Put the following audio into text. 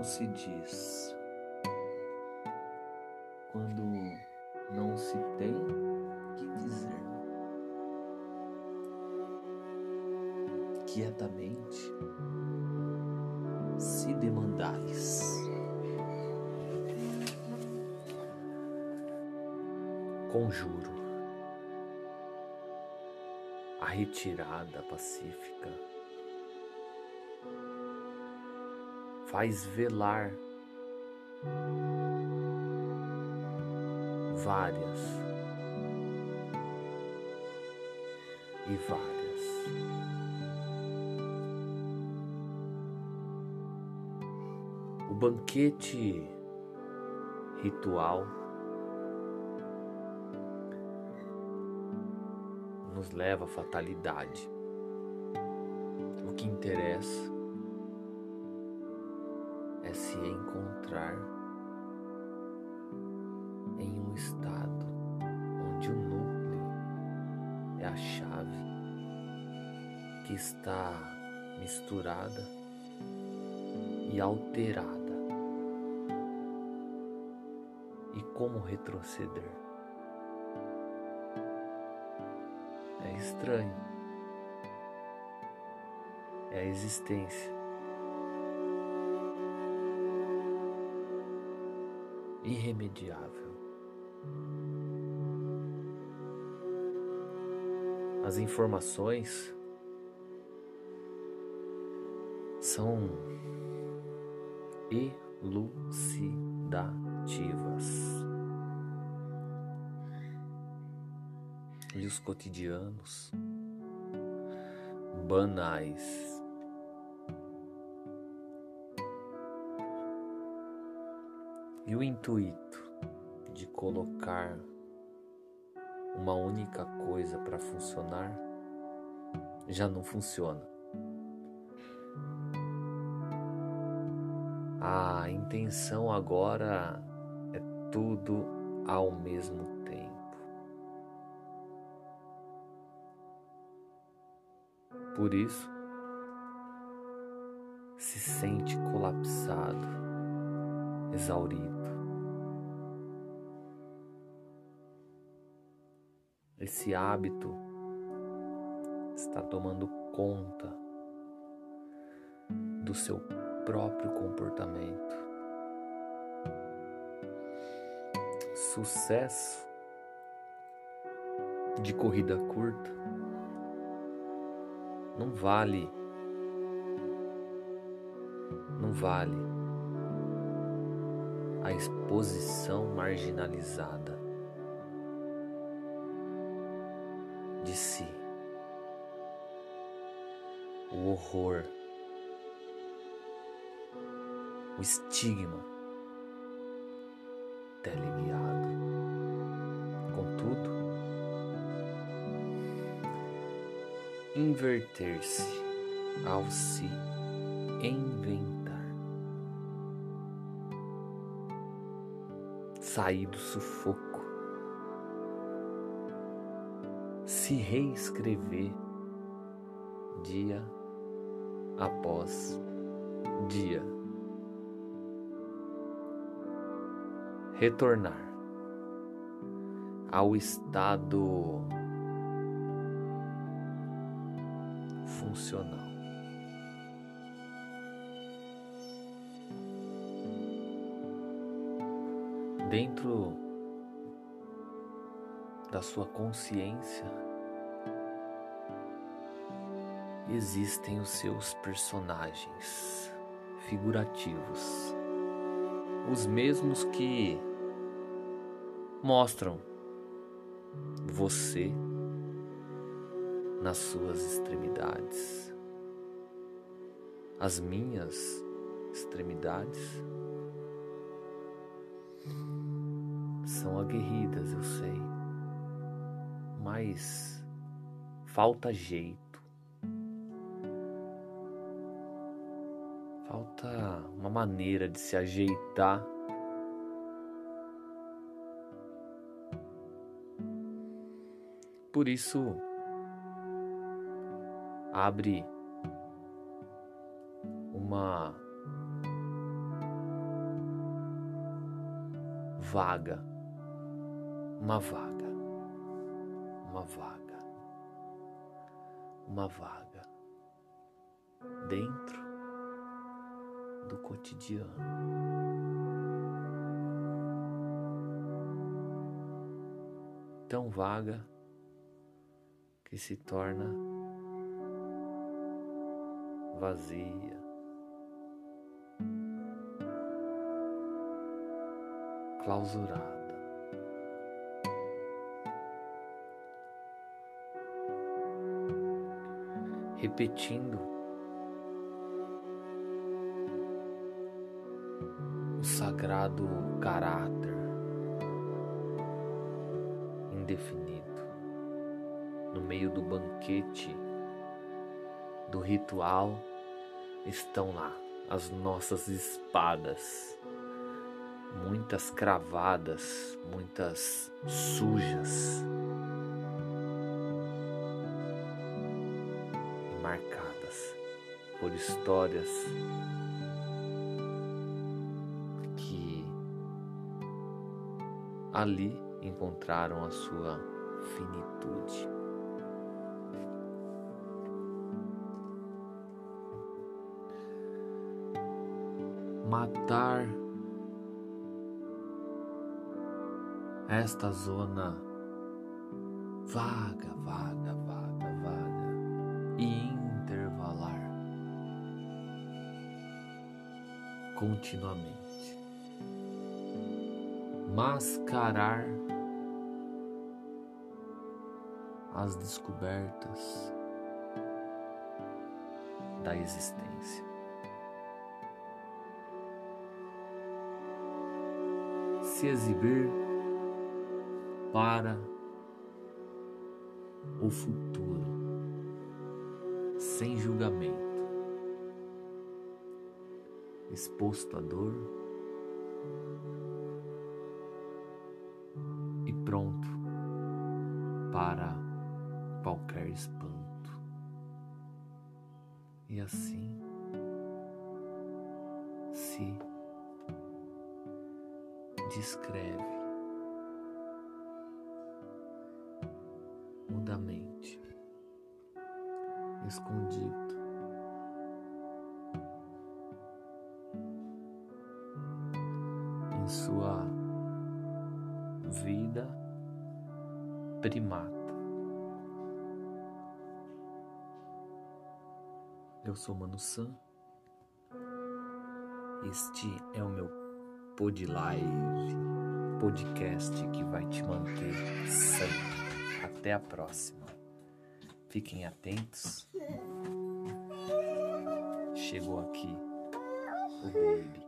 como se diz, quando não se tem que dizer. Quietamente se demandais. Conjuro a retirada pacífica faz velar várias e várias. O banquete ritual nos leva à fatalidade. O que interessa é se encontrar em um estado onde o núcleo é a chave que está misturada e alterada. E como retroceder? É estranho. É a existência. Irremediável. As informações são elucidativas. e os cotidianos banais. E o intuito de colocar uma única coisa para funcionar já não funciona. A intenção agora é tudo ao mesmo tempo. Por isso, se sente colapsado, exaurido. Esse hábito está tomando conta do seu próprio comportamento. Sucesso de corrida curta não vale. Não vale a exposição marginalizada de si, o horror, o estigma teleguiado. Contudo, inverter-se ao se inventar. Sair do sufoco, se reescrever dia após dia. Retornar ao estado funcional. Dentro da sua consciência existem os seus personagens figurativos, os mesmos que mostram você nas suas extremidades. As minhas extremidades são aguerridas, eu sei, mas falta jeito. Falta uma maneira de se ajeitar. Por isso, abre uma vaga, uma vaga, uma vaga, uma vaga dentro do cotidiano. Tão vaga que se torna vazia. Clausurada. Repetindo. O sagrado caráter indefinido no meio do banquete do ritual estão lá as nossas espadas, muitas cravadas, muitas sujas por histórias que ali encontraram a sua finitude. matar esta zona vaga, vaga, vaga, vaga e continuamente. Mascarar as descobertas da existência. se exibir para o futuro, sem julgamento, exposto à dor e pronto para qualquer espanto. E assim se descreve mudamente, escondido. Primata. Eu sou Mano San. Este é o meu Pod Live, podcast que vai te manter sã. Até a próxima. Fiquem atentos. Chegou aqui o baby.